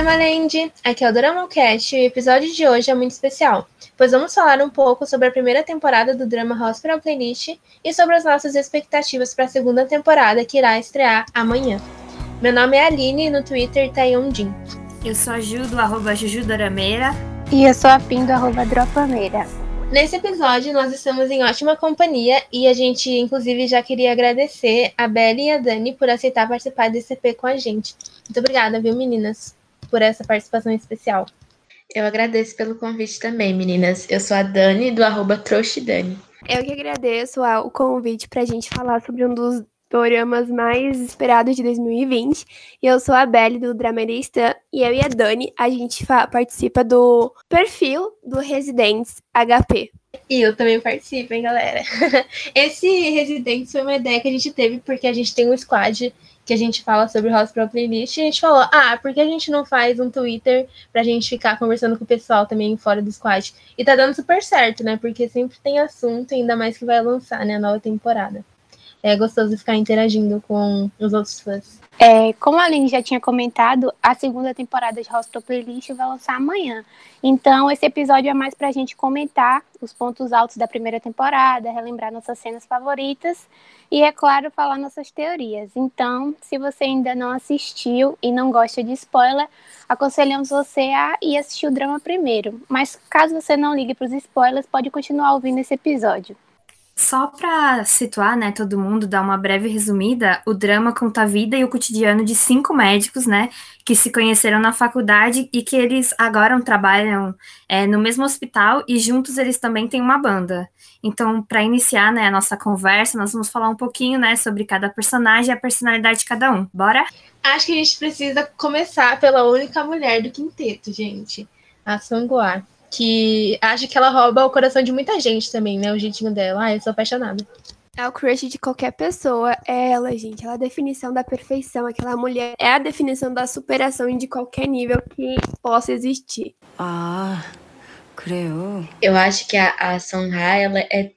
Dramaland! Aqui é o DramaCast e o episódio de hoje é muito especial, pois vamos falar um pouco sobre a primeira temporada do drama Hospital Playlist e sobre as nossas expectativas para a segunda temporada que irá estrear amanhã. Meu nome é Aline e no Twitter tá Jin. Eu sou a Ju do arroba Jujudorameira. E eu sou a Pim do arroba Dropameira. Nesse episódio, nós estamos em ótima companhia e a gente, inclusive, já queria agradecer a Belle e a Dani por aceitar participar desse EP com a gente. Muito obrigada, viu, meninas, por essa participação especial. Eu agradeço pelo convite também, meninas. Eu sou a Dani, do arroba Trouxidani. Eu que agradeço o convite para a gente falar sobre um dos doramas mais esperados de 2020. E eu sou a Belle, do Dramerista, e eu e a Dani, a gente participa do perfil do Residentes HP. E eu também participo, hein, galera? Esse Residentes foi uma ideia que a gente teve porque a gente tem um squad que a gente fala sobre o Hospital Playlist, e a gente falou, ah, por que a gente não faz um Twitter pra gente ficar conversando com o pessoal também fora do squad? E tá dando super certo, né? Porque sempre tem assunto, ainda mais que vai lançar, né, a nova temporada. É gostoso ficar interagindo com os outros fãs. É, como a Aline já tinha comentado, a segunda temporada de Hospital Playlist vai lançar amanhã. Então, esse episódio é mais pra gente comentar os pontos altos da primeira temporada, relembrar nossas cenas favoritas e, é claro, falar nossas teorias. Então, se você ainda não assistiu e não gosta de spoiler, aconselhamos você a ir assistir o drama primeiro. Mas caso você não ligue para os spoilers, pode continuar ouvindo esse episódio. Só para situar, né, todo mundo, dar uma breve resumida, o drama conta a vida e o cotidiano de cinco médicos, né, que se conheceram na faculdade e que eles agora trabalham é, no mesmo hospital e juntos eles também têm uma banda. Então, para iniciar, né, a nossa conversa, nós vamos falar um pouquinho, né, sobre cada personagem e a personalidade de cada um. Bora? Acho que a gente precisa começar pela única mulher do quinteto, gente, a Sanguar que acho que ela rouba o coração de muita gente também, né? O jeitinho dela. Ah, eu sou apaixonada. É o crush de qualquer pessoa. É ela, gente. Ela é a definição da perfeição. Aquela mulher é a definição da superação de qualquer nível que possa existir. Ah, creio. Eu acho que a, a Sonha, ela é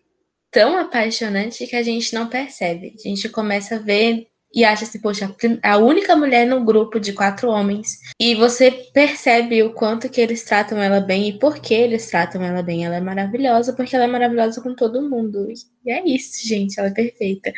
tão apaixonante que a gente não percebe. A gente começa a ver e acha assim, poxa, a única mulher no grupo de quatro homens. E você percebe o quanto que eles tratam ela bem e por que eles tratam ela bem. Ela é maravilhosa porque ela é maravilhosa com todo mundo. E é isso, gente, ela é perfeita.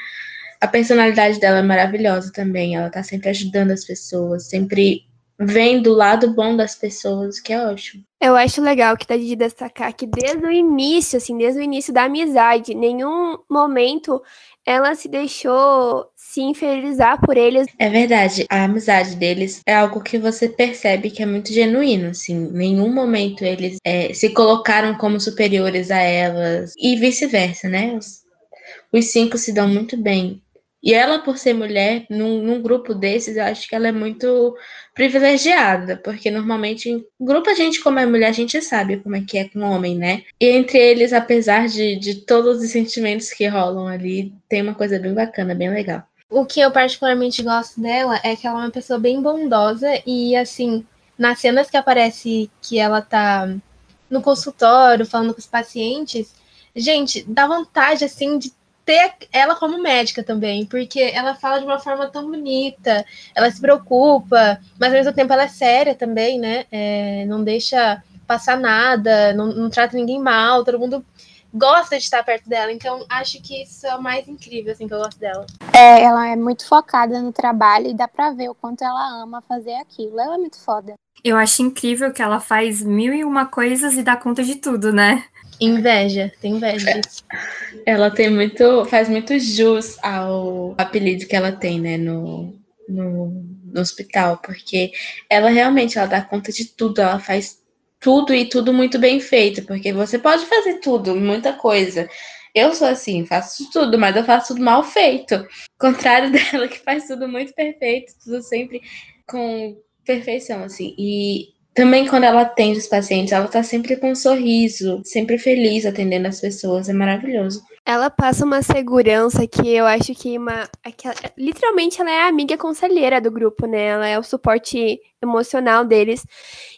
A personalidade dela é maravilhosa também. Ela tá sempre ajudando as pessoas, sempre vendo o lado bom das pessoas, que é ótimo. Eu acho legal que tá de destacar que desde o início, assim, desde o início da amizade, nenhum momento ela se deixou se inferiorizar por eles. É verdade, a amizade deles é algo que você percebe que é muito genuíno, assim, em nenhum momento eles é, se colocaram como superiores a elas e vice-versa, né? Os, os cinco se dão muito bem. E ela, por ser mulher, num, num, grupo desses, eu acho que ela é muito privilegiada, porque normalmente em grupo a gente, como é mulher, a gente sabe como é que é com homem, né? E entre eles, apesar de, de todos os sentimentos que rolam ali, tem uma coisa bem bacana, bem legal. O que eu particularmente gosto dela é que ela é uma pessoa bem bondosa e, assim, nas cenas que aparece que ela tá no consultório falando com os pacientes, gente, dá vontade, assim, de ter ela como médica também, porque ela fala de uma forma tão bonita, ela se preocupa, mas ao mesmo tempo ela é séria também, né? É, não deixa passar nada, não, não trata ninguém mal, todo mundo gosta de estar perto dela. Então, acho que isso é o mais incrível, assim, que eu gosto dela. É, ela é muito focada no trabalho e dá pra ver o quanto ela ama fazer aquilo. Ela é muito foda. Eu acho incrível que ela faz mil e uma coisas e dá conta de tudo, né? Inveja, tem inveja é. Ela tem muito, faz muito jus ao apelido que ela tem, né, no, no, no hospital, porque ela realmente ela dá conta de tudo, ela faz tudo e tudo muito bem feito, porque você pode fazer tudo, muita coisa. Eu sou assim, faço tudo, mas eu faço tudo mal feito. Contrário dela, que faz tudo muito perfeito, tudo sempre com perfeição, assim. E também quando ela atende os pacientes, ela tá sempre com um sorriso, sempre feliz atendendo as pessoas, é maravilhoso. Ela passa uma segurança que eu acho que uma. Aquela, literalmente ela é a amiga conselheira do grupo, né? Ela é o suporte emocional deles.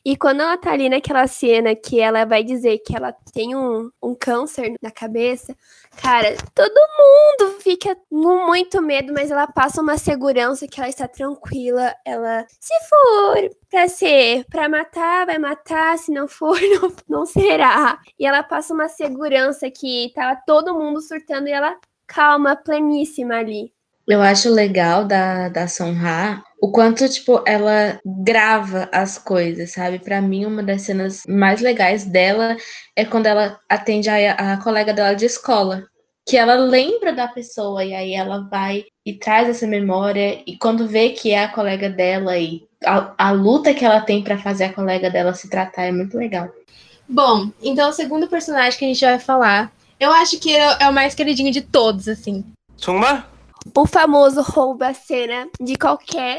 E quando ela tá ali naquela cena que ela vai dizer que ela tem um, um câncer na cabeça, cara, todo mundo fica com muito medo, mas ela passa uma segurança que ela está tranquila. Ela, se for pra ser pra matar, vai matar, se não for, não, não será. E ela passa uma segurança que tava todo mundo surtando e ela calma, pleníssima ali. Eu acho legal da, da Sonha o quanto, tipo, ela grava as coisas, sabe? Para mim, uma das cenas mais legais dela é quando ela atende a, a colega dela de escola. Que ela lembra da pessoa e aí ela vai e traz essa memória. E quando vê que é a colega dela e a, a luta que ela tem para fazer a colega dela se tratar é muito legal. Bom, então o segundo personagem que a gente vai falar, eu acho que é, é o mais queridinho de todos, assim. 정말? O famoso rouba a cena de qualquer.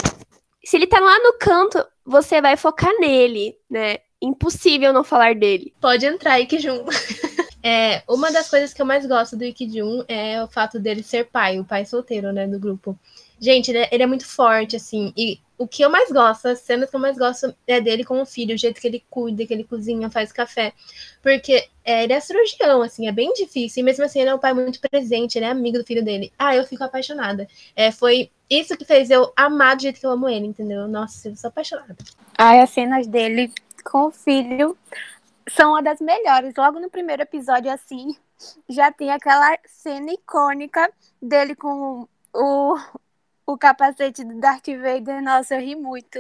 Se ele tá lá no canto, você vai focar nele, né? Impossível não falar dele. Pode entrar, Ikijun. é, uma das coisas que eu mais gosto do Ikijun é o fato dele ser pai, o pai solteiro, né, do grupo. Gente, ele é, ele é muito forte, assim, e o que eu mais gosto, as cenas que eu mais gosto é dele com o filho, o jeito que ele cuida, que ele cozinha, faz café. Porque é, ele é cirurgião, assim, é bem difícil. E mesmo assim, ele é um pai muito presente, ele é amigo do filho dele. Ah, eu fico apaixonada. É, foi isso que fez eu amar do jeito que eu amo ele, entendeu? Nossa, eu sou apaixonada. Ai, as cenas dele com o filho são uma das melhores. Logo no primeiro episódio, assim, já tem aquela cena icônica dele com o, o capacete do Darth Vader. Nossa, eu ri muito.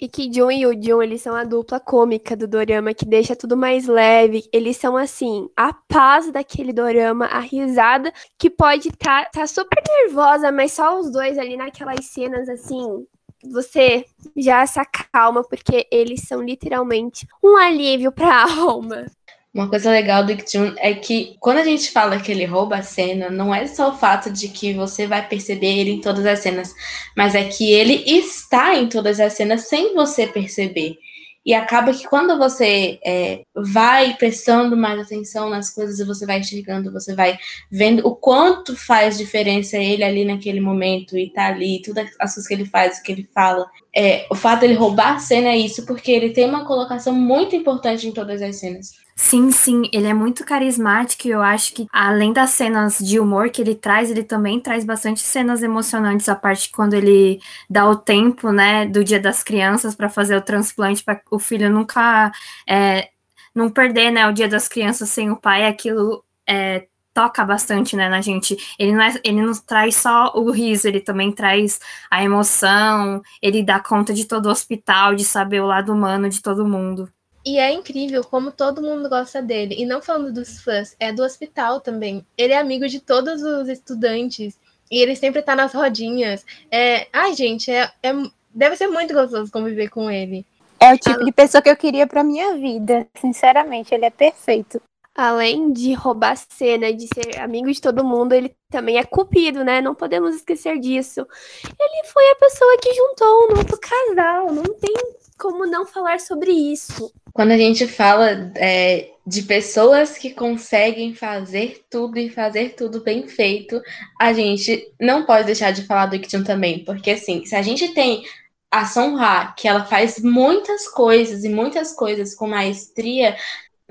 E que Jun e o Jun, eles são a dupla cômica do dorama, que deixa tudo mais leve. Eles são, assim, a paz daquele dorama, a risada, que pode estar tá, tá super nervosa, mas só os dois ali naquelas cenas, assim, você já se acalma, porque eles são literalmente um alívio pra alma. Uma coisa legal do Ikjun é que quando a gente fala que ele rouba a cena, não é só o fato de que você vai perceber ele em todas as cenas, mas é que ele está em todas as cenas sem você perceber. E acaba que quando você é, vai prestando mais atenção nas coisas você vai enxergando, você vai vendo o quanto faz diferença ele ali naquele momento e tá ali, todas as coisas que ele faz, o que ele fala. É, o fato dele roubar a cena é isso, porque ele tem uma colocação muito importante em todas as cenas. Sim, sim, ele é muito carismático e eu acho que, além das cenas de humor que ele traz, ele também traz bastante cenas emocionantes, a parte quando ele dá o tempo, né, do Dia das Crianças para fazer o transplante, para o filho nunca é, não perder, né, o Dia das Crianças sem o pai, aquilo é, toca bastante, né, na gente. Ele não, é, ele não traz só o riso, ele também traz a emoção, ele dá conta de todo o hospital, de saber o lado humano de todo mundo. E é incrível como todo mundo gosta dele. E não falando dos fãs, é do hospital também. Ele é amigo de todos os estudantes. E ele sempre tá nas rodinhas. É... Ai, gente, é, é... deve ser muito gostoso conviver com ele. É o tipo de pessoa que eu queria pra minha vida. Sinceramente, ele é perfeito. Além de roubar cena, de ser amigo de todo mundo, ele também é cupido, né? Não podemos esquecer disso. Ele foi a pessoa que juntou um novo casal. Não tem como não falar sobre isso. Quando a gente fala é, de pessoas que conseguem fazer tudo e fazer tudo bem feito, a gente não pode deixar de falar do Ikjun também, porque assim, se a gente tem a Sonra, que ela faz muitas coisas e muitas coisas com maestria,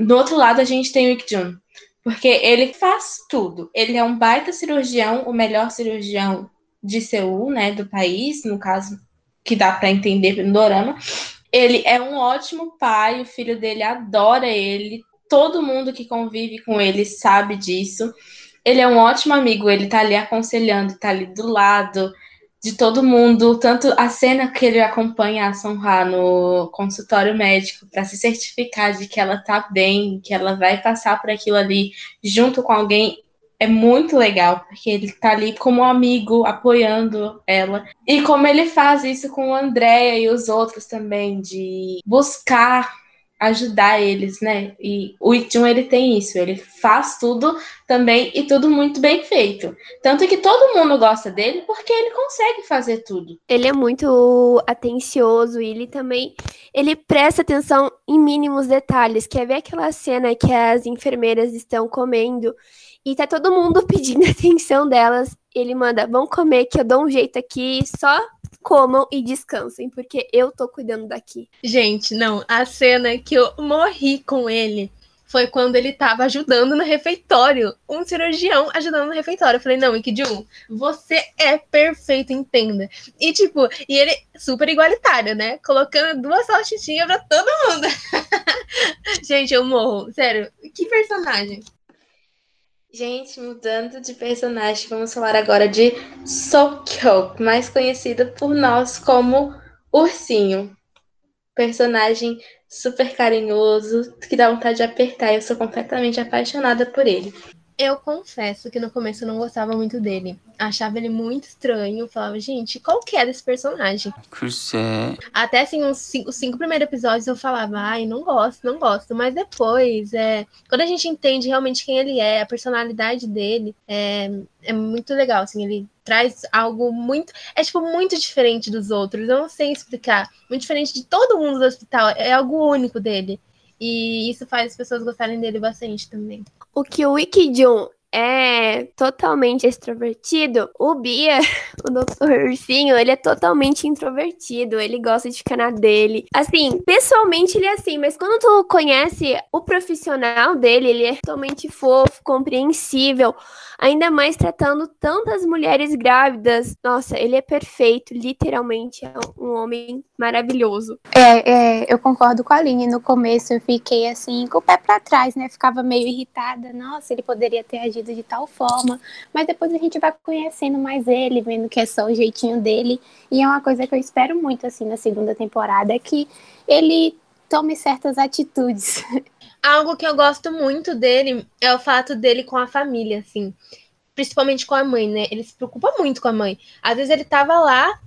do outro lado a gente tem o Ikjun, porque ele faz tudo. Ele é um baita cirurgião, o melhor cirurgião de Seul, né, do país, no caso que dá para entender no dorama. Ele é um ótimo pai, o filho dele adora ele, todo mundo que convive com ele sabe disso. Ele é um ótimo amigo, ele tá ali aconselhando, tá ali do lado de todo mundo, tanto a cena que ele acompanha a Sonra no consultório médico para se certificar de que ela tá bem, que ela vai passar por aquilo ali junto com alguém é muito legal, porque ele tá ali como amigo, apoiando ela. E como ele faz isso com o Andréia e os outros também, de buscar ajudar eles, né? E o Ikjun, ele tem isso, ele faz tudo também e tudo muito bem feito. Tanto que todo mundo gosta dele porque ele consegue fazer tudo. Ele é muito atencioso e ele também ele presta atenção em mínimos detalhes. Quer ver aquela cena que as enfermeiras estão comendo e tá todo mundo pedindo atenção delas. ele manda: vão comer que eu dou um jeito aqui, só comam e descansem, porque eu tô cuidando daqui. Gente, não, a cena que eu morri com ele foi quando ele tava ajudando no refeitório. Um cirurgião ajudando no refeitório. Eu falei, não, Ikijun, você é perfeito, entenda. E, tipo, e ele super igualitário, né? Colocando duas salsichinhas pra todo mundo. Gente, eu morro. Sério, que personagem. Gente, mudando de personagem, vamos falar agora de Sokyok, mais conhecida por nós como Ursinho. Personagem super carinhoso, que dá vontade de apertar. Eu sou completamente apaixonada por ele. Eu confesso que no começo eu não gostava muito dele. Achava ele muito estranho. Falava, gente, qual que é desse personagem? Até assim, os cinco, os cinco primeiros episódios eu falava, ai, não gosto, não gosto. Mas depois, é, quando a gente entende realmente quem ele é, a personalidade dele, é, é muito legal. Assim, ele traz algo muito. É tipo muito diferente dos outros. Eu não sei explicar. Muito diferente de todo mundo do hospital. É algo único dele. E isso faz as pessoas gostarem dele bastante também. O que o Wikijun é totalmente extrovertido, o Bia, o Dr. Ursinho, ele é totalmente introvertido, ele gosta de ficar na dele. Assim, pessoalmente ele é assim, mas quando tu conhece o profissional dele, ele é totalmente fofo, compreensível, ainda mais tratando tantas mulheres grávidas. Nossa, ele é perfeito, literalmente é um homem maravilhoso. É, é, eu concordo com a Aline. No começo eu fiquei assim, com o pé pra trás, né? Ficava meio irritada. Nossa, ele poderia ter agido de tal forma. Mas depois a gente vai conhecendo mais ele, vendo que é só o jeitinho dele. E é uma coisa que eu espero muito, assim, na segunda temporada, é que ele tome certas atitudes. Algo que eu gosto muito dele é o fato dele com a família, assim. Principalmente com a mãe, né? Ele se preocupa muito com a mãe. Às vezes ele tava lá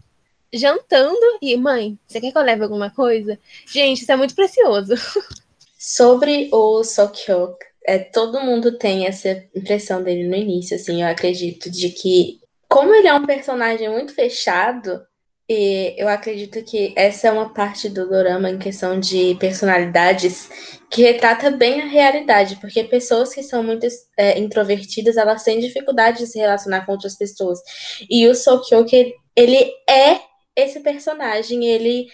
jantando e, mãe, você quer que eu leve alguma coisa? Gente, isso é muito precioso. Sobre o Sokyok, é, todo mundo tem essa impressão dele no início, assim, eu acredito, de que, como ele é um personagem muito fechado, e eu acredito que essa é uma parte do dorama em questão de personalidades que retrata bem a realidade, porque pessoas que são muito é, introvertidas, elas têm dificuldade de se relacionar com outras pessoas. E o Sokyoki, ele é esse personagem, ele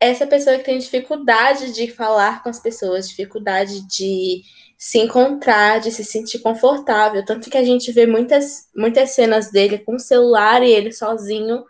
é essa pessoa que tem dificuldade de falar com as pessoas, dificuldade de se encontrar, de se sentir confortável. Tanto que a gente vê muitas, muitas cenas dele com o celular e ele sozinho,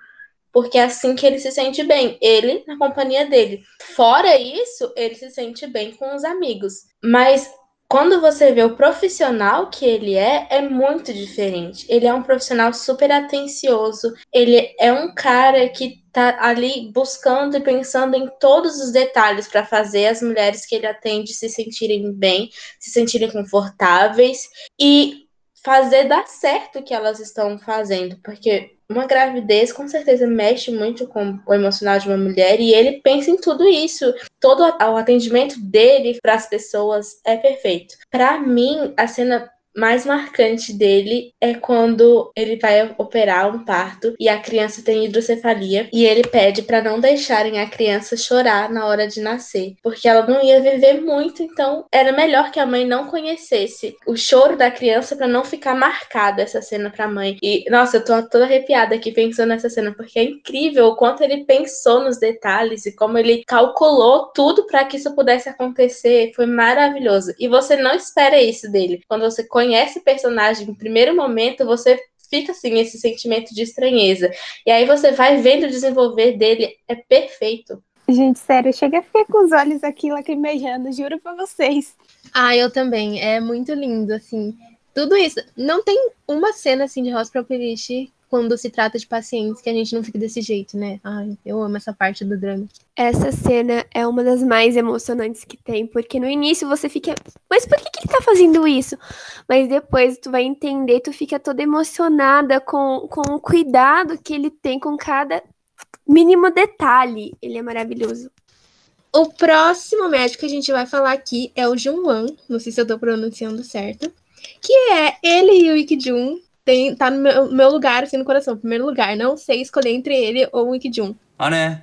porque é assim que ele se sente bem. Ele na companhia dele. Fora isso, ele se sente bem com os amigos. Mas quando você vê o profissional que ele é, é muito diferente. Ele é um profissional super atencioso. Ele é um cara que tá ali buscando e pensando em todos os detalhes para fazer as mulheres que ele atende se sentirem bem, se sentirem confortáveis e fazer dar certo o que elas estão fazendo, porque uma gravidez com certeza mexe muito com o emocional de uma mulher e ele pensa em tudo isso. Todo o atendimento dele para as pessoas é perfeito. Para mim, a cena mais marcante dele é quando ele vai operar um parto e a criança tem hidrocefalia e ele pede para não deixarem a criança chorar na hora de nascer, porque ela não ia viver muito, então era melhor que a mãe não conhecesse o choro da criança para não ficar marcada essa cena para a mãe. E nossa, eu tô toda arrepiada aqui pensando nessa cena, porque é incrível o quanto ele pensou nos detalhes e como ele calculou tudo para que isso pudesse acontecer. Foi maravilhoso. E você não espera isso dele. Quando você conhece o personagem no primeiro momento, você fica assim, esse sentimento de estranheza. E aí você vai vendo o desenvolver dele, é perfeito. Gente, sério, chega a ficar com os olhos aqui lacrimejando, juro pra vocês. Ah, eu também. É muito lindo, assim. Tudo isso. Não tem uma cena assim de Hospital Playlist quando se trata de pacientes que a gente não fica desse jeito, né? Ai, eu amo essa parte do drama. Essa cena é uma das mais emocionantes que tem, porque no início você fica, mas por que, que ele tá fazendo isso? Mas depois tu vai entender, tu fica toda emocionada com, com o cuidado que ele tem com cada mínimo detalhe. Ele é maravilhoso. O próximo médico que a gente vai falar aqui é o Junwan, não sei se eu tô pronunciando certo, que é ele e o Ikijun tem, tá no meu, meu, lugar, assim, no coração. Primeiro lugar. Não sei escolher entre ele ou o Ikjun. Ah, né?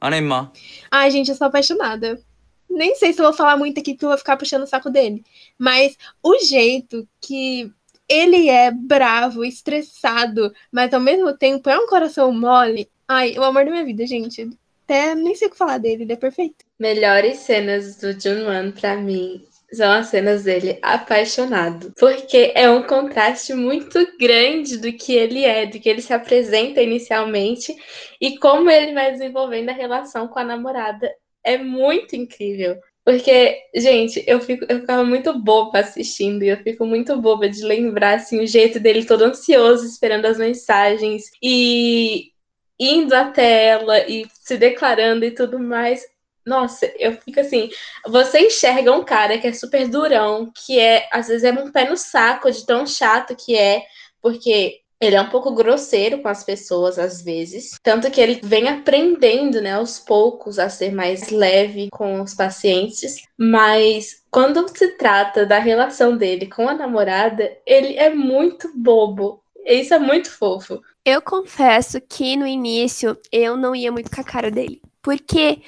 Ah, né, irmã? Ai, gente, eu sou apaixonada. Nem sei se eu vou falar muito aqui, porque eu vou ficar puxando o saco dele. Mas o jeito que ele é bravo, estressado, mas ao mesmo tempo é um coração mole. Ai, o amor da minha vida, gente. Até nem sei o que falar dele, ele é perfeito. Melhores cenas do Junwan para mim são as cenas dele apaixonado. Porque é um contraste muito grande do que ele é, do que ele se apresenta inicialmente e como ele vai desenvolvendo a relação com a namorada. É muito incrível. Porque, gente, eu, fico, eu ficava muito boba assistindo e eu fico muito boba de lembrar assim, o jeito dele todo ansioso, esperando as mensagens e indo até ela e se declarando e tudo mais. Nossa, eu fico assim. Você enxerga um cara que é super durão, que é, às vezes, é um pé no saco de tão chato que é, porque ele é um pouco grosseiro com as pessoas, às vezes. Tanto que ele vem aprendendo, né, aos poucos, a ser mais leve com os pacientes. Mas quando se trata da relação dele com a namorada, ele é muito bobo. Isso é muito fofo. Eu confesso que no início eu não ia muito com a cara dele. Porque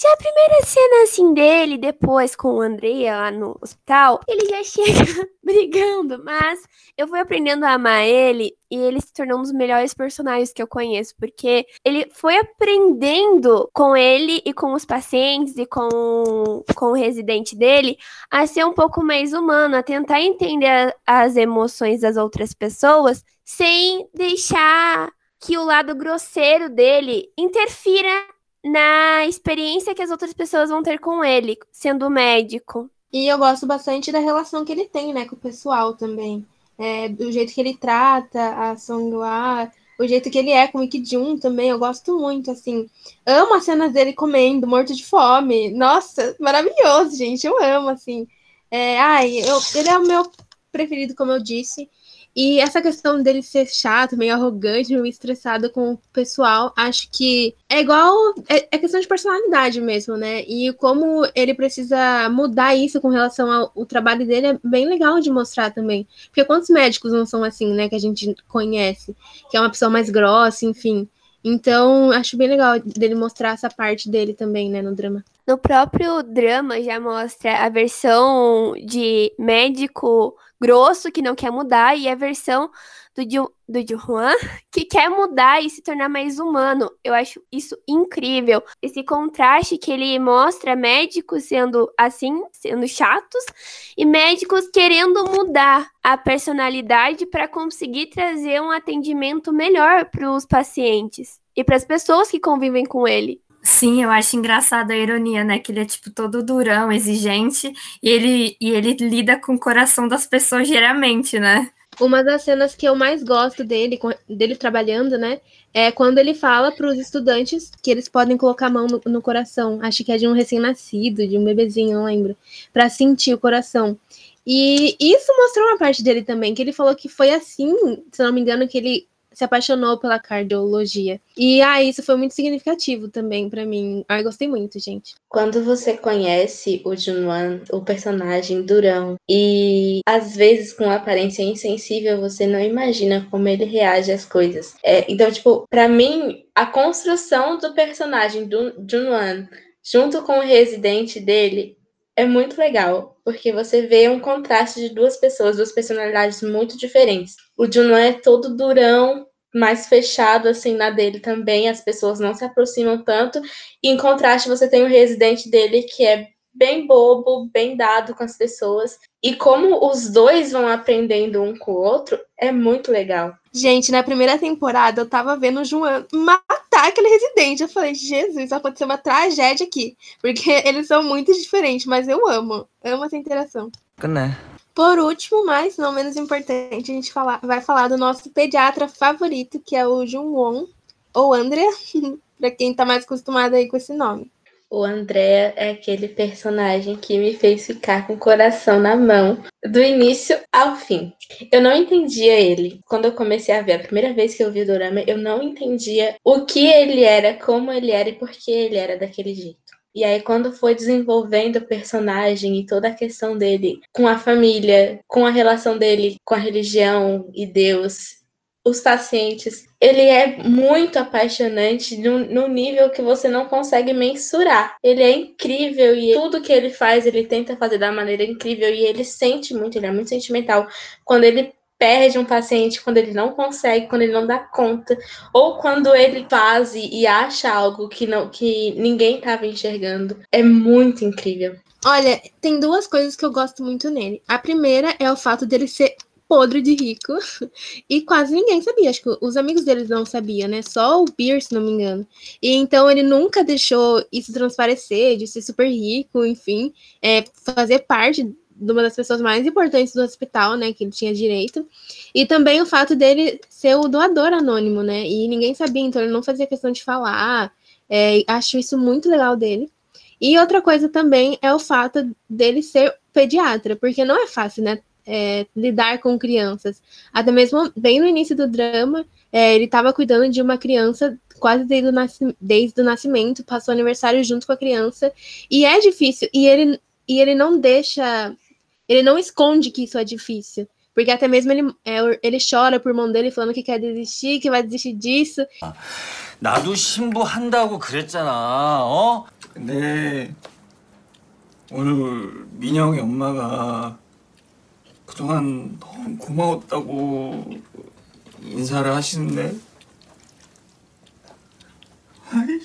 já a primeira cena assim dele, depois com o Andrea lá no hospital, ele já chega brigando, mas eu fui aprendendo a amar ele e ele se tornou um dos melhores personagens que eu conheço, porque ele foi aprendendo com ele e com os pacientes e com, com o residente dele a ser um pouco mais humano, a tentar entender as emoções das outras pessoas sem deixar que o lado grosseiro dele interfira na experiência que as outras pessoas vão ter com ele, sendo médico. E eu gosto bastante da relação que ele tem, né, com o pessoal também. É, do jeito que ele trata a Song Hwa, o jeito que ele é com o Ikki Jun também, eu gosto muito, assim. Amo as cenas dele comendo, morto de fome. Nossa, maravilhoso, gente, eu amo, assim. É, ai, eu, ele é o meu preferido, como eu disse. E essa questão dele ser chato, meio arrogante, meio estressado com o pessoal, acho que é igual. É, é, questão de personalidade mesmo, né? E como ele precisa mudar isso com relação ao, trabalho dele é bem legal de mostrar também. Porque quantos médicos não são assim, né? Que a gente conhece, que é uma pessoa mais grossa, enfim. Então, acho bem legal dele mostrar essa parte dele também, né, no drama. No próprio drama já mostra a versão de médico grosso que não quer mudar e a versão do, Ju, do Juan que quer mudar e se tornar mais humano. Eu acho isso incrível. Esse contraste que ele mostra médicos sendo assim, sendo chatos, e médicos querendo mudar a personalidade para conseguir trazer um atendimento melhor para os pacientes e para as pessoas que convivem com ele. Sim, eu acho engraçada a ironia, né? Que ele é, tipo, todo durão, exigente, e ele, e ele lida com o coração das pessoas geralmente, né? Uma das cenas que eu mais gosto dele, dele trabalhando, né? É quando ele fala para os estudantes que eles podem colocar a mão no, no coração. Acho que é de um recém-nascido, de um bebezinho, não lembro. para sentir o coração. E isso mostrou uma parte dele também, que ele falou que foi assim, se não me engano, que ele se apaixonou pela cardiologia. E ah, isso foi muito significativo também para mim. Ah, gostei muito, gente. Quando você conhece o Junwan, o personagem Durão, e às vezes com aparência insensível, você não imagina como ele reage às coisas. É, então, tipo, para mim, a construção do personagem do Junwan junto com o residente dele é muito legal, porque você vê um contraste de duas pessoas, duas personalidades muito diferentes. O Juno é todo durão, mais fechado assim na dele também, as pessoas não se aproximam tanto. E em contraste, você tem o residente dele que é bem bobo, bem dado com as pessoas. E como os dois vão aprendendo um com o outro, é muito legal. Gente, na primeira temporada eu tava vendo o João matar aquele residente. Eu falei, Jesus, vai acontecer uma tragédia aqui. Porque eles são muito diferentes, mas eu amo. Amo essa interação. Né? Por último, mas não menos importante, a gente vai falar do nosso pediatra favorito, que é o Jun ou Andrea, para quem tá mais acostumado aí com esse nome. O André é aquele personagem que me fez ficar com o coração na mão do início ao fim. Eu não entendia ele. Quando eu comecei a ver, a primeira vez que eu vi o Dorama, eu não entendia o que ele era, como ele era e por que ele era daquele jeito. E aí, quando foi desenvolvendo o personagem e toda a questão dele com a família, com a relação dele com a religião e Deus, os pacientes, ele é muito apaixonante no, nível que você não consegue mensurar. Ele é incrível e tudo que ele faz, ele tenta fazer da maneira incrível e ele sente muito, ele é muito sentimental. Quando ele perde um paciente, quando ele não consegue, quando ele não dá conta, ou quando ele faz e, acha algo que não que ninguém estava enxergando. É muito incrível. Olha, tem duas coisas que eu gosto muito nele. A primeira é o fato dele ser podre de rico e quase ninguém sabia. Acho que os amigos deles não sabiam, né? Só o Pierce, se não me engano. E então ele nunca deixou isso transparecer, de ser super rico, enfim, é, fazer parte de uma das pessoas mais importantes do hospital, né, que ele tinha direito, e também o fato dele ser o doador anônimo, né, e ninguém sabia, então ele não fazia questão de falar, é, acho isso muito legal dele. E outra coisa também é o fato dele ser pediatra, porque não é fácil, né, é, lidar com crianças. Até mesmo bem no início do drama, é, ele estava cuidando de uma criança quase desde o, desde o nascimento, passou aniversário junto com a criança, e é difícil, e ele, e ele não deixa ele não esconde que isso é difícil. Porque até mesmo ele, ele chora por mão dele falando que quer desistir, que vai desistir disso. 어? 근데 오늘 민영이 엄마가 그동안 너무 고마웠다고 인사를 하시는데 아이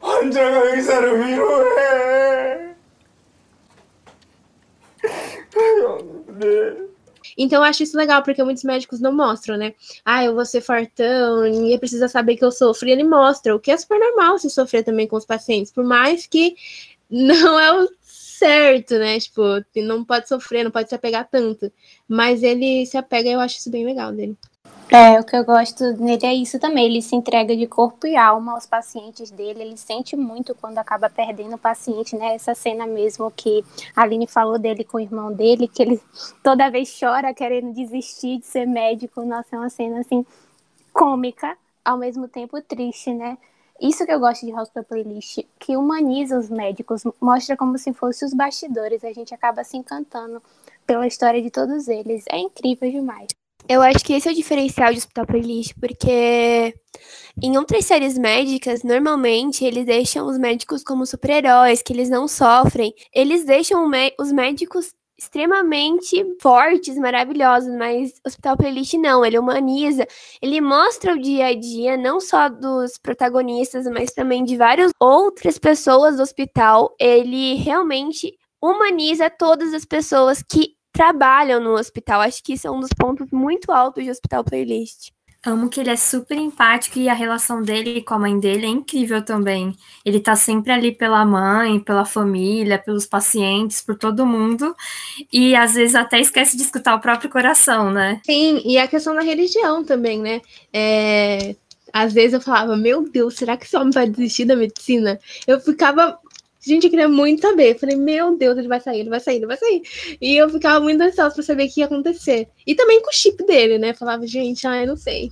환자가 의사를 위로해 Então eu acho isso legal, porque muitos médicos não mostram, né? Ah, eu vou ser fartão, ninguém precisa saber que eu sofro. E ele mostra, o que é super normal se sofrer também com os pacientes, por mais que não é o certo, né? Tipo, não pode sofrer, não pode se apegar tanto. Mas ele se apega e eu acho isso bem legal dele. É, o que eu gosto nele é isso também. Ele se entrega de corpo e alma aos pacientes dele. Ele sente muito quando acaba perdendo o paciente, né? Essa cena mesmo que a Aline falou dele com o irmão dele, que ele toda vez chora querendo desistir de ser médico. Nossa, é uma cena assim cômica, ao mesmo tempo triste, né? Isso que eu gosto de Hospital Playlist, que humaniza os médicos, mostra como se fossem os bastidores. A gente acaba se encantando pela história de todos eles. É incrível demais. Eu acho que esse é o diferencial de Hospital Playlist, porque em outras séries médicas, normalmente eles deixam os médicos como super-heróis, que eles não sofrem. Eles deixam os médicos extremamente fortes, maravilhosos, mas Hospital Playlist não, ele humaniza, ele mostra o dia a dia não só dos protagonistas, mas também de várias outras pessoas do hospital. Ele realmente humaniza todas as pessoas que trabalham no hospital. Acho que isso é um dos pontos muito altos de Hospital Playlist. Amo que ele é super empático e a relação dele com a mãe dele é incrível também. Ele tá sempre ali pela mãe, pela família, pelos pacientes, por todo mundo. E às vezes até esquece de escutar o próprio coração, né? Sim, e a questão da religião também, né? É... Às vezes eu falava, meu Deus, será que esse homem vai desistir da medicina? Eu ficava Gente, eu queria muito saber. Eu falei, meu Deus, ele vai sair, ele vai sair, ele vai sair. E eu ficava muito ansiosa pra saber o que ia acontecer. E também com o chip dele, né? Falava, gente, ah, eu não sei.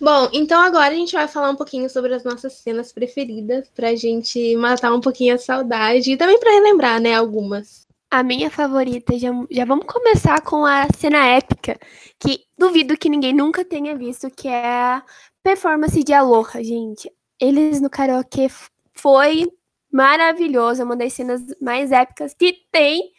Bom, então agora a gente vai falar um pouquinho sobre as nossas cenas preferidas, pra gente matar um pouquinho a saudade e também pra relembrar, né, algumas. A minha favorita, já, já vamos começar com a cena épica, que duvido que ninguém nunca tenha visto, que é a performance de Aloha, gente. Eles no karaokê foi maravilhoso, uma das cenas mais épicas que tem.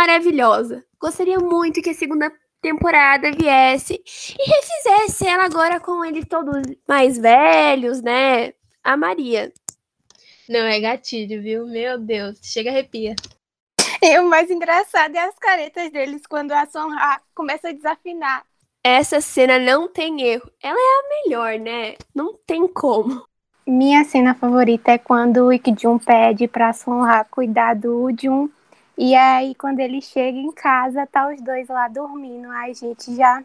Maravilhosa. Gostaria muito que a segunda temporada viesse e refizesse ela agora com eles todos mais velhos, né? A Maria. Não, é gatilho, viu? Meu Deus, chega arrepia. E o mais engraçado é as caretas deles quando a Sonra começa a desafinar. Essa cena não tem erro. Ela é a melhor, né? Não tem como. Minha cena favorita é quando o Ikjun pede pra Sonra cuidar do Jun e aí, quando ele chega em casa, tá os dois lá dormindo. Ai, gente, já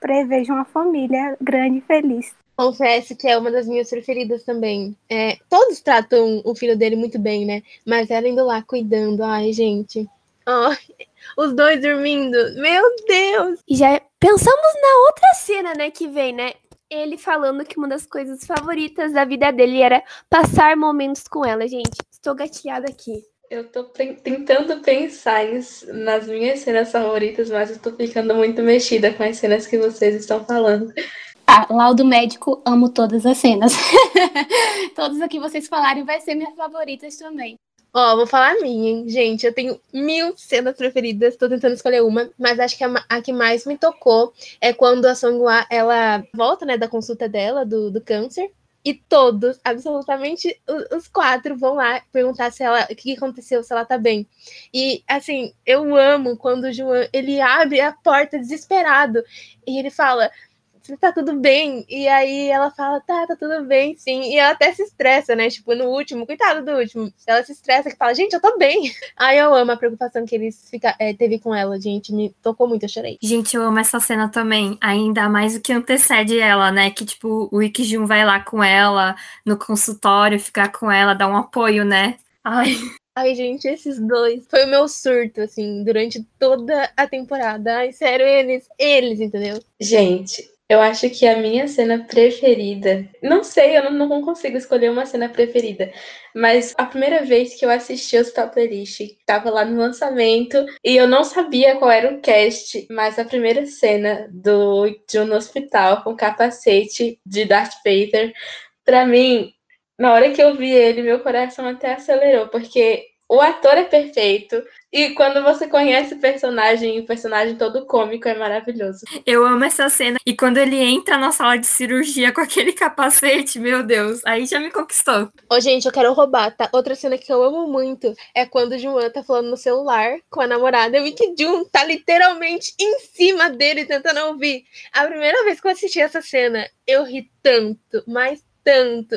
prevejo uma família grande e feliz. Confesso que é uma das minhas preferidas também. É, todos tratam o filho dele muito bem, né? Mas ela indo lá cuidando. Ai, gente. Ai, os dois dormindo. Meu Deus! E já pensamos na outra cena, né, que vem, né? Ele falando que uma das coisas favoritas da vida dele era passar momentos com ela. Gente, estou gatilhada aqui. Eu tô tentando pensar em- nas minhas cenas favoritas, mas eu tô ficando muito mexida com as cenas que vocês estão falando. Ah, laudo médico, amo todas as cenas. Todas aqui vocês falarem vai ser minhas favoritas também. Ó, vou falar a minha, hein? Gente, eu tenho mil cenas preferidas, tô tentando escolher uma, mas acho que a, a que mais me tocou é quando a Songhua, ela volta, né, da consulta dela, do, do câncer, e todos, absolutamente os quatro, vão lá perguntar se ela, o que aconteceu, se ela tá bem. E, assim, eu amo quando o João, ele abre a porta desesperado, e ele fala... Você tá tudo bem? E aí ela fala, tá, tá tudo bem, sim. E ela até se estressa, né? Tipo, no último, coitado do último. Ela se estressa que fala, gente, eu tô bem. Aí eu amo a preocupação que eles fica, é, teve com ela, gente. Me tocou muito, eu chorei. Gente, eu amo essa cena também, ainda mais o que antecede ela, né? Que, tipo, o Ikijun vai lá com ela no consultório, ficar com ela, dar um apoio, né? Ai, Ai, gente, esses dois. Foi o meu surto, assim, durante toda a temporada. Ai, sério, eles, eles, entendeu? Gente, eu acho que a minha cena preferida. Não sei, eu não, não consigo escolher uma cena preferida. Mas a primeira vez que eu assisti o Hospital Playlist, tava lá no lançamento e eu não sabia qual era o cast, mas a primeira cena do Jun no hospital com capacete de Darth Vader, pra mim, na hora que eu vi ele, meu coração até acelerou, porque o ator é perfeito. E quando você conhece o personagem, o personagem todo cômico é maravilhoso. eu amo essa cena. E quando ele entra na sala de cirurgia com aquele capacete, meu Deus, aí já me conquistou. Ô, gente, eu quero roubar, tá? Outra cena que eu amo muito é quando o Juan tá falando no celular com a namorada e o Wiki Jun tá literalmente em cima dele tentando ouvir. A primeira vez que eu assisti essa cena, eu ri tanto, mas tanto.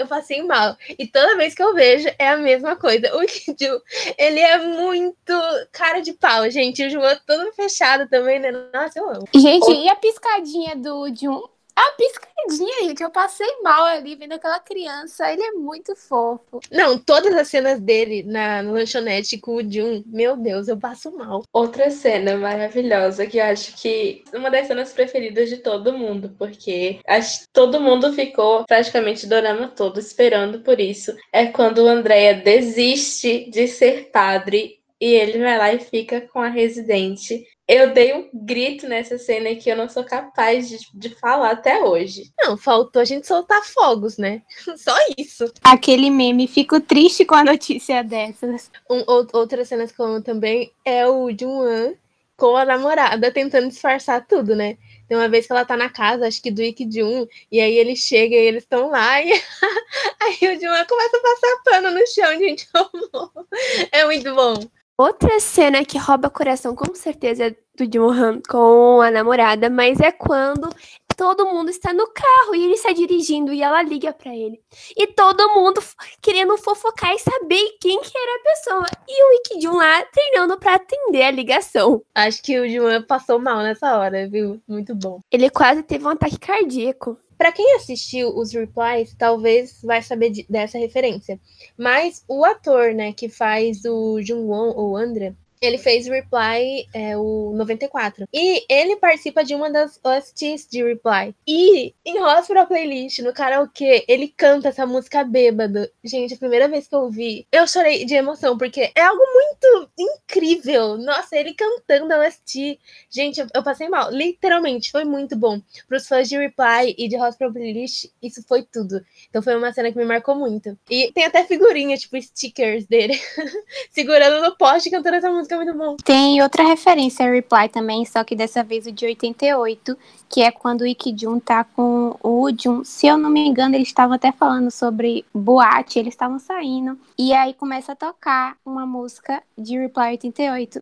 Eu passei mal. E toda vez que eu vejo, é a mesma coisa. O Jun, ele é muito cara de pau, gente. O Juan todo fechado também, né? Nossa, eu amo. Gente, e a piscadinha do Jun? A piscadinha, gente, eu passei mal ali vendo aquela criança. Ele é muito fofo. Não, todas as cenas dele na lanchonete com o Jun, meu Deus, eu passo mal. Outra cena maravilhosa que eu acho que uma das cenas preferidas de todo mundo, porque acho que todo mundo ficou praticamente o dorama todo esperando por isso. É quando o Andrea desiste de ser padre e ele vai lá e fica com a residente. Eu dei um grito nessa cena que eu não sou capaz de, de falar até hoje. Não, faltou a gente soltar fogos, né? Só isso. Aquele meme, fico triste com a notícia dessas. Um, ou- outra cena que eu amo também é o Junwan com a namorada tentando disfarçar tudo, né? Tem uma vez que ela tá na casa, acho que do Ikki Jun, e aí ele chega e eles estão lá, e aí o Junwan começa a passar pano no chão, gente. É muito bom. Outra cena que rouba coração, com certeza, é do Johan com a namorada, mas é quando todo mundo está no carro e ele está dirigindo e ela liga pra ele. E todo mundo querendo fofocar e saber quem que era a pessoa. E o Ikijun lá treinando pra atender a ligação. Acho que o Junwan passou mal nessa hora, viu? Muito bom. Ele quase teve um ataque cardíaco. Pra quem assistiu os replies, talvez vai saber de- dessa referência. Mas o ator, né, que faz o Jungwon ou Andra, ele fez Reply, é, o 94. E ele participa de uma das OSTs de Reply. E em Hospital Playlist, no karaokê, ele canta essa música bêbado. Gente, a primeira vez que eu ouvi, eu chorei de emoção, porque é algo muito incrível. Nossa, ele cantando a OST. Gente, eu, eu passei mal. Literalmente, foi muito bom. Pros fãs de Reply e de Hospital Playlist, isso foi tudo. Então foi uma cena que me marcou muito. E tem até figurinha, tipo, stickers dele. segurando no poste cantando essa música muito bom. Tem outra referência a Reply também, só que dessa vez o de 88, que é quando o Ikijun tá com o Jun. Se eu não me engano, eles estavam até falando sobre boate, eles estavam saindo. E aí começa a tocar uma música de Reply 88.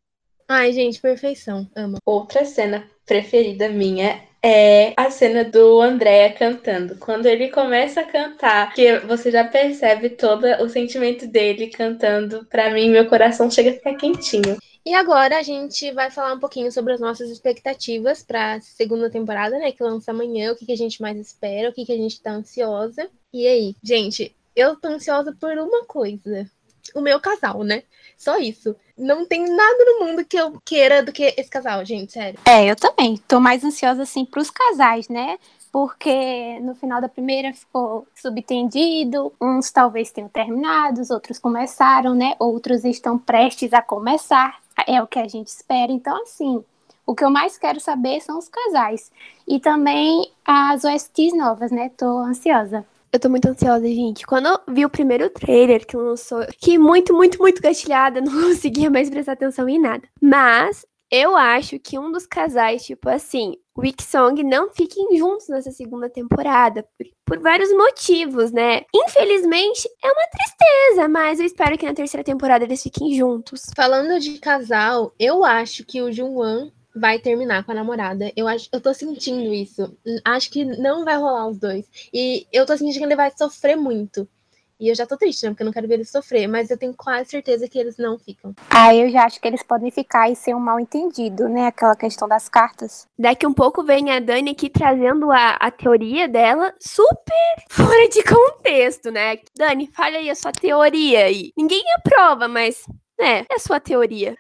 Ai, gente, perfeição. Amo. Outra cena preferida minha é a cena do Andréa cantando. Quando ele começa a cantar, que você já percebe todo o sentimento dele cantando, para mim, meu coração chega a ficar quentinho. E agora a gente vai falar um pouquinho sobre as nossas expectativas para a segunda temporada, né? Que lança amanhã, o que, que a gente mais espera, o que, que a gente tá ansiosa. E aí, gente, eu tô ansiosa por uma coisa. O meu casal, né? Só isso. Não tem nada no mundo que eu queira do que esse casal, gente, sério. É, eu também. Tô mais ansiosa, assim, pros casais, né? Porque no final da primeira ficou subtendido, uns talvez tenham terminado, os outros começaram, né? Outros estão prestes a começar. É o que a gente espera. Então, assim, o que eu mais quero saber são os casais. E também as OSTs novas, né? Tô ansiosa. Eu tô muito ansiosa, gente. Quando eu vi o primeiro trailer que lançou, fiquei muito, muito, muito gatilhada, não conseguia mais prestar atenção em nada. Mas eu acho que um dos casais, tipo assim, o Song não fiquem juntos nessa segunda temporada, por, por, vários motivos, né? Infelizmente, é uma tristeza, mas eu espero que na terceira temporada eles fiquem juntos. Falando de casal, eu acho que o Junwan vai terminar com a namorada. Eu acho, eu tô sentindo isso. Acho que não vai rolar os dois. E eu tô sentindo que ele vai sofrer muito. E eu já tô triste, né? Porque eu não quero ver ele sofrer, mas eu tenho quase certeza que eles não ficam. Ah, eu já acho que eles podem ficar e ser um mal entendido, né? Aquela questão das cartas. Daqui um pouco vem a Dani aqui trazendo a, a teoria dela super fora de contexto, né? Dani, fale aí a sua teoria aí. Ninguém aprova, mas, né, é a sua teoria.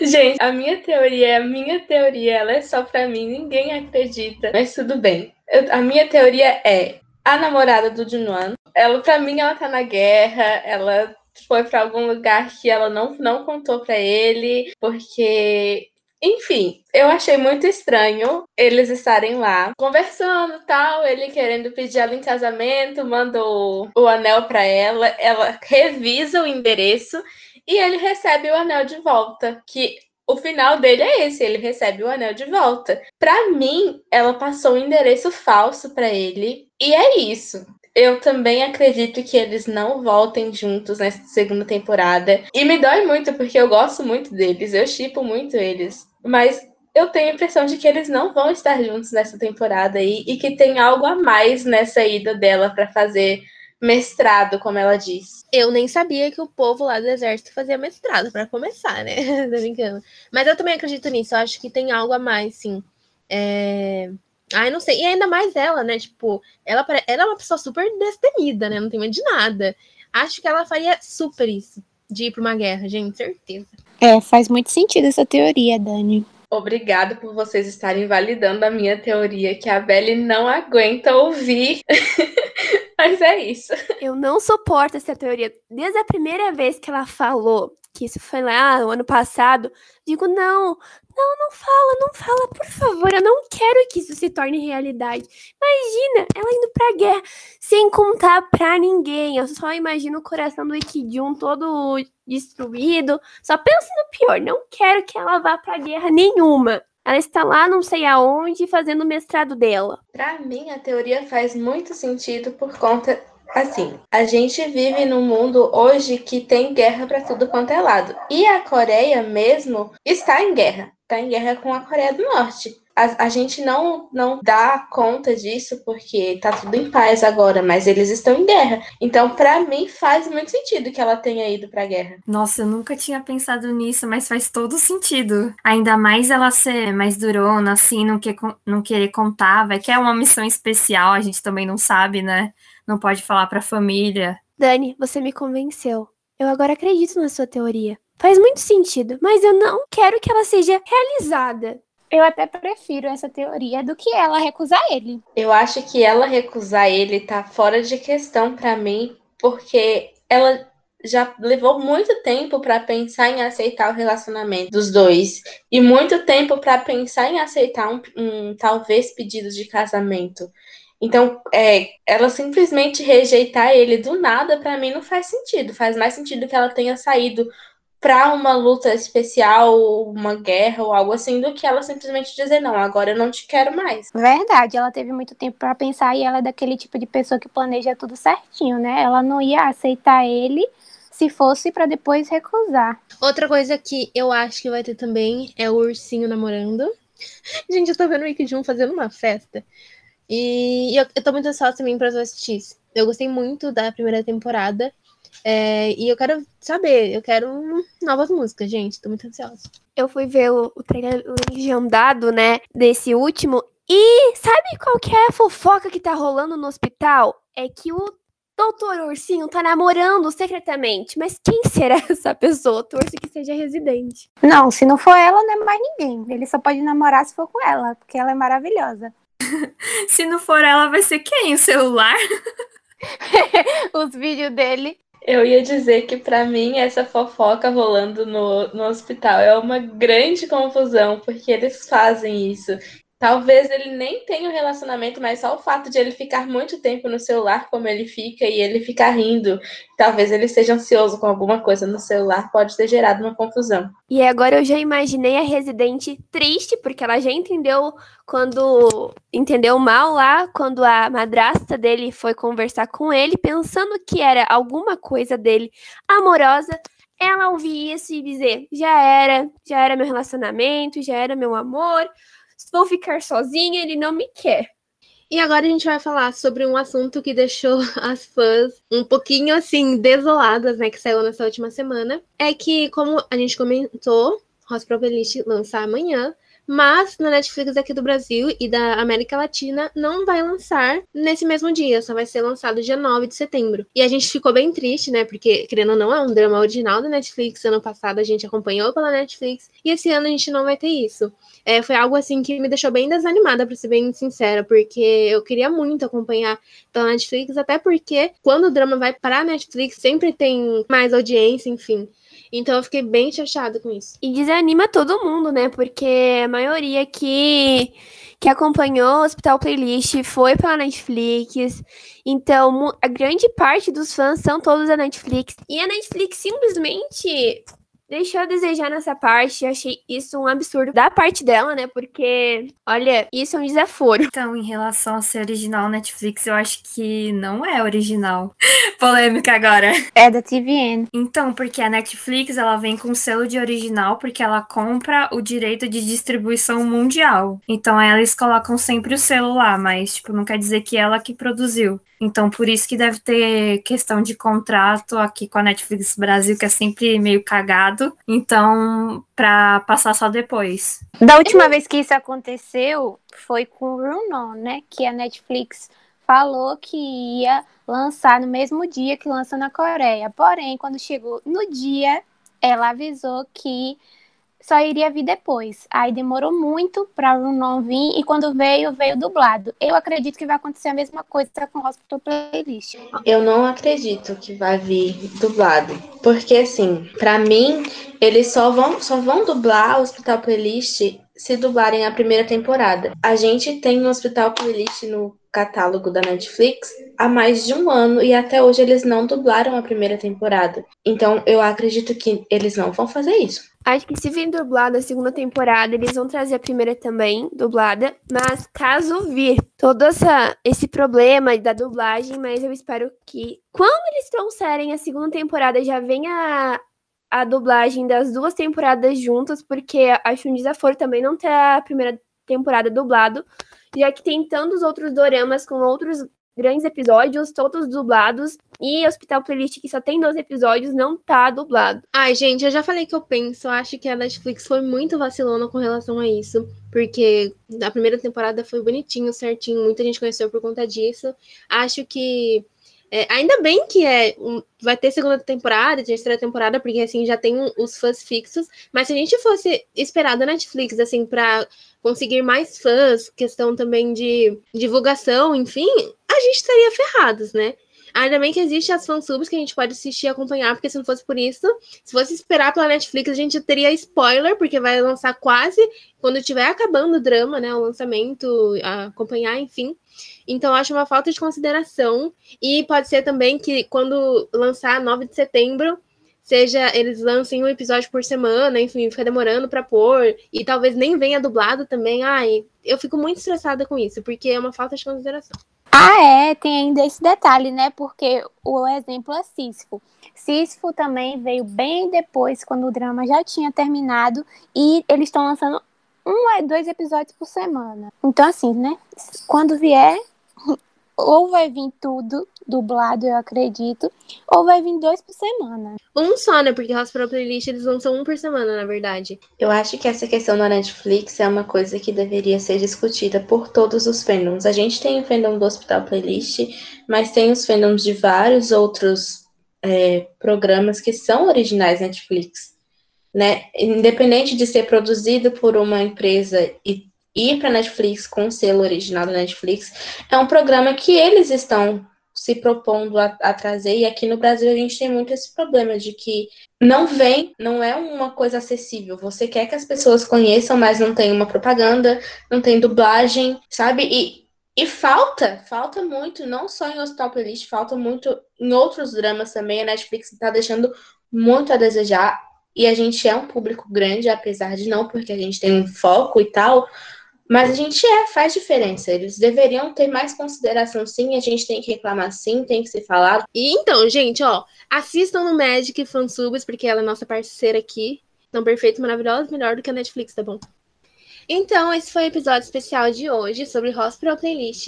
Gente, a minha teoria é a minha teoria, ela é só pra mim, ninguém acredita, mas tudo bem. Eu, a minha teoria é a namorada do Junuan. Ela, pra mim, ela tá na guerra, ela foi para algum lugar que ela não, não contou para ele, porque enfim, eu achei muito estranho eles estarem lá conversando tal, ele querendo pedir ela em casamento, manda o, o anel para ela, ela revisa o endereço e ele recebe o anel de volta, que o final dele é esse, ele recebe o anel de volta. Para mim, ela passou o um endereço falso para ele e é isso. Eu também acredito que eles não voltem juntos nessa segunda temporada. E me dói muito porque eu gosto muito deles, eu chipo muito eles. Mas eu tenho a impressão de que eles não vão estar juntos nessa temporada aí e que tem algo a mais nessa ida dela para fazer mestrado, como ela diz. Eu nem sabia que o povo lá do exército fazia mestrado, para começar, né? Tô brincando. Mas eu também acredito nisso, eu acho que tem algo a mais, sim. É... Ai, não sei. E ainda mais ela, né? Tipo, ela, ela é uma pessoa super destemida, né? Não tem medo de nada. Acho que ela faria super isso, de ir pra uma guerra, gente, certeza. É, faz muito sentido essa teoria, Dani. Obrigada por vocês estarem validando a minha teoria que a Belle não aguenta ouvir. Mas é isso. Eu não suporto essa teoria. Desde a primeira vez que ela falou que isso foi lá no ano passado, digo, não, não, não fala, não fala, por favor, eu não quero que isso se torne realidade. Imagina, ela indo pra guerra sem contar pra ninguém. Eu só imagino o coração do Ikijun todo destruído. Só penso no pior, não quero que ela vá pra guerra nenhuma. Ela está lá, não sei aonde, fazendo o mestrado dela. Para mim, a teoria faz muito sentido por conta Assim, a gente vive num mundo hoje que tem guerra para tudo quanto é lado. E a Coreia mesmo está em guerra. Está em guerra com a Coreia do Norte. A, a, gente não, não dá conta disso porque tá tudo em paz agora, mas eles estão em guerra. Então, para mim, faz muito sentido que ela tenha ido pra guerra. Nossa, eu nunca tinha pensado nisso, mas faz todo sentido. Ainda mais ela ser mais durona, assim, não, que, não querer contar, vai que é uma missão especial, a gente também não sabe, né? não pode falar para a família. Dani, você me convenceu. Eu agora acredito na sua teoria. Faz muito sentido, mas eu não quero que ela seja realizada. Eu até prefiro essa teoria do que ela recusar ele. Eu acho que ela recusar ele tá fora de questão para mim, porque ela já levou muito tempo para pensar em aceitar o relacionamento dos dois e muito tempo para pensar em aceitar um, um talvez pedido de casamento. Então, é, ela simplesmente rejeitar ele do nada, para mim, não faz sentido. Faz mais sentido que ela tenha saído para uma luta especial, uma guerra ou algo assim, do que ela simplesmente dizer não, agora eu não te quero mais. Verdade, ela teve muito tempo para pensar e ela é daquele tipo de pessoa que planeja tudo certinho, né? Ela não ia aceitar ele se fosse para depois recusar. Outra coisa que eu acho que vai ter também é o ursinho namorando Gente, eu tô vendo o Wiki Jun fazendo uma festa. E eu, eu tô muito ansiosa também pra assistir. Eu gostei muito da primeira temporada. É, e eu quero saber, eu quero novas músicas, gente. Tô muito ansiosa. Eu fui ver o, o trailer legendado, né, desse último. E sabe qual que é a fofoca que tá rolando no hospital? É que o Doutor Ursinho tá namorando secretamente. Mas quem será essa pessoa? Torço que seja residente. Não, se não for ela, não é mais ninguém. Ele só pode namorar se for com ela, porque ela é maravilhosa. Se não for ela, vai ser quem? O celular? Os vídeos dele. Eu ia dizer que pra mim essa fofoca rolando no, no hospital é uma grande confusão, porque eles fazem isso. Talvez ele nem tenha um relacionamento, mas só o fato de ele ficar muito tempo no celular como ele fica e ele ficar rindo, talvez ele esteja ansioso com alguma coisa no celular, pode ter gerado uma confusão. E agora eu já imaginei a residente triste, porque ela já entendeu quando entendeu mal lá, quando a madrasta dele foi conversar com ele, pensando que era alguma coisa dele amorosa. Ela ouvir isso e dizer: já era, já era meu relacionamento, já era meu amor, vou ficar sozinha, ele não me quer. E agora a gente vai falar sobre um assunto que deixou as fãs um pouquinho assim desoladas, né, que saiu nessa última semana. É que, como a gente comentou, Hospital Playlist lança amanhã, mas na Netflix aqui do Brasil e da América Latina não vai lançar nesse mesmo dia, só vai ser lançado dia 9 de setembro. E a gente ficou bem triste, né? Porque, querendo ou não, é um drama original da Netflix. Ano passado a gente acompanhou pela Netflix e esse ano a gente não vai ter isso. É, foi algo assim que me deixou bem desanimada, para ser bem sincera, porque eu queria muito acompanhar pela Netflix, até porque quando o drama vai para a Netflix sempre tem mais audiência, enfim. Então eu fiquei bem chateada com isso. E desanima todo mundo, né? Porque a maioria que, que acompanhou o Hospital Playlist foi pela Netflix. Então, a grande parte dos fãs são todos da Netflix. E a Netflix simplesmente deixou a desejar nessa parte. Eu achei isso um absurdo da parte dela, né? Porque, olha, isso é um desaforo. Então, em relação a ser original Netflix, eu acho que não é original. Polêmica agora. É da TVN. Então, porque a Netflix, ela vem com selo de original porque ela compra o direito de distribuição mundial. Então, eles colocam sempre o selo lá, mas, tipo, não quer dizer que ela que produziu. Então, por isso que deve ter questão de contrato aqui com a Netflix Brasil, que é sempre meio cagado. Então, para passar só depois. Da última vez que isso aconteceu, foi com o Runon, né? Que a Netflix falou que ia lançar no mesmo dia que lança na Coreia. Porém, quando chegou no dia, ela avisou que só iria vir depois. Aí demorou muito para o não vir e quando veio, veio dublado. Eu acredito que vai acontecer a mesma coisa com o Hospital Playlist. Eu não acredito que vai vir dublado, porque assim, para mim, eles só vão só vão dublar o Hospital Playlist se dublarem a primeira temporada. A gente tem um Hospital Playlist no catálogo da Netflix há mais de um ano e até hoje eles não dublaram a primeira temporada. Então eu acredito que eles não vão fazer isso. Acho que se vir dublada a segunda temporada, eles vão trazer a primeira também, dublada. Mas caso vir todo essa, esse problema da dublagem, mas eu espero que quando eles trouxerem a segunda temporada já venha a, dublagem das duas temporadas juntas, porque acho um desaforo também não ter a primeira temporada dublado, já que tem tantos outros doramas com outros grandes episódios, todos dublados, e Hospital Playlist, que só tem 12 episódios, não tá dublado. Ai, gente, eu já falei que eu penso, acho que a Netflix foi muito vacilona com relação a isso, porque a primeira temporada foi bonitinho, certinho, muita gente conheceu por conta disso. Acho que é, ainda bem que é, um, vai ter segunda temporada, terceira temporada, porque assim já tem os fãs fixos. Mas se a gente fosse esperar da Netflix, assim, para conseguir mais fãs, questão também de divulgação, enfim, a gente estaria ferrados, né? Ainda bem que existe as fansubs que a gente pode assistir e acompanhar, porque se não fosse por isso, se fosse esperar pela Netflix, a gente teria spoiler, porque vai lançar quase quando estiver acabando o drama, né? O lançamento, acompanhar, enfim. Então, acho uma falta de consideração. E pode ser também que quando lançar 9 de setembro, seja eles lancem um episódio por semana, enfim, fica demorando para pôr, e talvez nem venha dublado também. Ai, eu fico muito estressada com isso, porque é uma falta de consideração. Ah, é, tem ainda esse detalhe, né? Porque o exemplo é Sísifo. Sísifo também veio bem depois, quando o drama já tinha terminado, e eles estão lançando um dois episódios por semana. Então, assim, né? Quando vier, ou vai vir tudo dublado, eu acredito, ou vai vir dois por semana. Um só, né? Porque Hospital Playlist eles lançam um por semana, na verdade. Eu acho que essa questão da Netflix é uma coisa que deveria ser discutida por todos os fandoms. A gente tem o fandom do Hospital Playlist, mas tem os fandoms de vários outros é, programas que são originais Netflix. Né? Independente de ser produzido por uma empresa e ir para Netflix com o selo original da Netflix, é um programa que eles estão se propondo a, a, trazer, e aqui no Brasil a gente tem muito esse problema de que não vem, não é uma coisa acessível. Você quer que as pessoas conheçam, mas não tem uma propaganda, não tem dublagem, sabe? E, e falta, falta muito, não só em Hospital Playlist, falta muito em outros dramas também. A Netflix está deixando muito a desejar, e a gente é um público grande, apesar de não, porque a gente tem um foco e tal, mas a gente é, faz diferença. Eles deveriam ter mais consideração, sim. A gente tem que reclamar, sim, tem que ser falado. E então, gente, ó, assistam no Magic Fansubs, porque ela é nossa parceira aqui. Tão perfeito, maravilhosa, melhor do que a Netflix, tá bom? Então, esse foi o episódio especial de hoje sobre Hospital Playlist.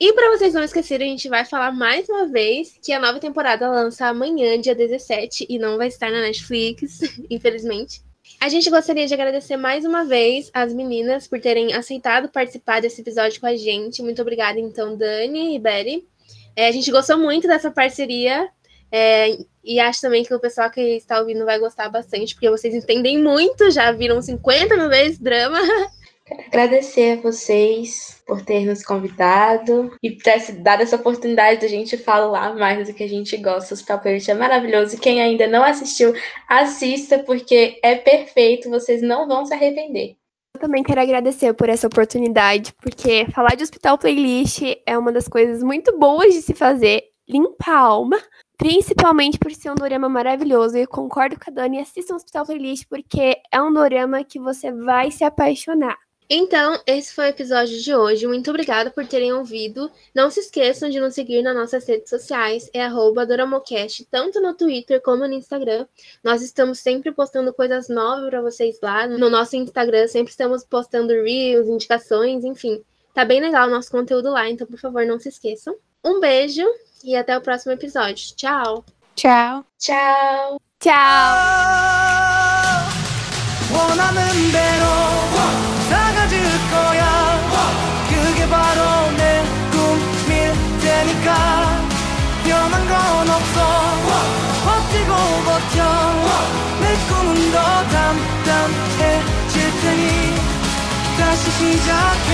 E para vocês não esquecerem, a gente vai falar mais uma vez que a nova temporada lança amanhã, dia 17, e não vai estar na Netflix, infelizmente. A gente gostaria de agradecer mais uma vez as meninas por terem aceitado participar desse episódio com a gente. Muito obrigada, então, Dani e Betty. É, a gente gostou muito dessa parceria é, e acho também que o pessoal que está ouvindo vai gostar bastante, porque vocês entendem muito, já viram 50 mil vezes drama. Quero agradecer a vocês por ter nos convidado e por ter dado essa oportunidade da gente falar mais do que a gente gosta. O Hospital é maravilhoso. Quem ainda não assistiu, assista, porque é perfeito. Vocês não vão se arrepender. Eu também quero agradecer por essa oportunidade, porque falar de Hospital Playlist é uma das coisas muito boas de se fazer. Limpa a alma, principalmente por ser um dorama maravilhoso. E concordo com a Dani, assista o Hospital Playlist, porque é um dorama que você vai se apaixonar. Então, esse foi o episódio de hoje. Muito obrigada por terem ouvido. Não se esqueçam de nos seguir nas nossas redes sociais, é Doramocast, tanto no Twitter como no Instagram. Nós estamos sempre postando coisas novas para vocês lá. No nosso Instagram, sempre estamos postando reels, indicações, enfim. Tá bem legal o nosso conteúdo lá, então por favor, não se esqueçam. Um beijo e até o próximo episódio. Tchau. Tchau. Tchau. Tchau. 테니까 변한 건 없어. 버티고 버텨. 내 꿈은 더 담담해질 테니 다시 시작해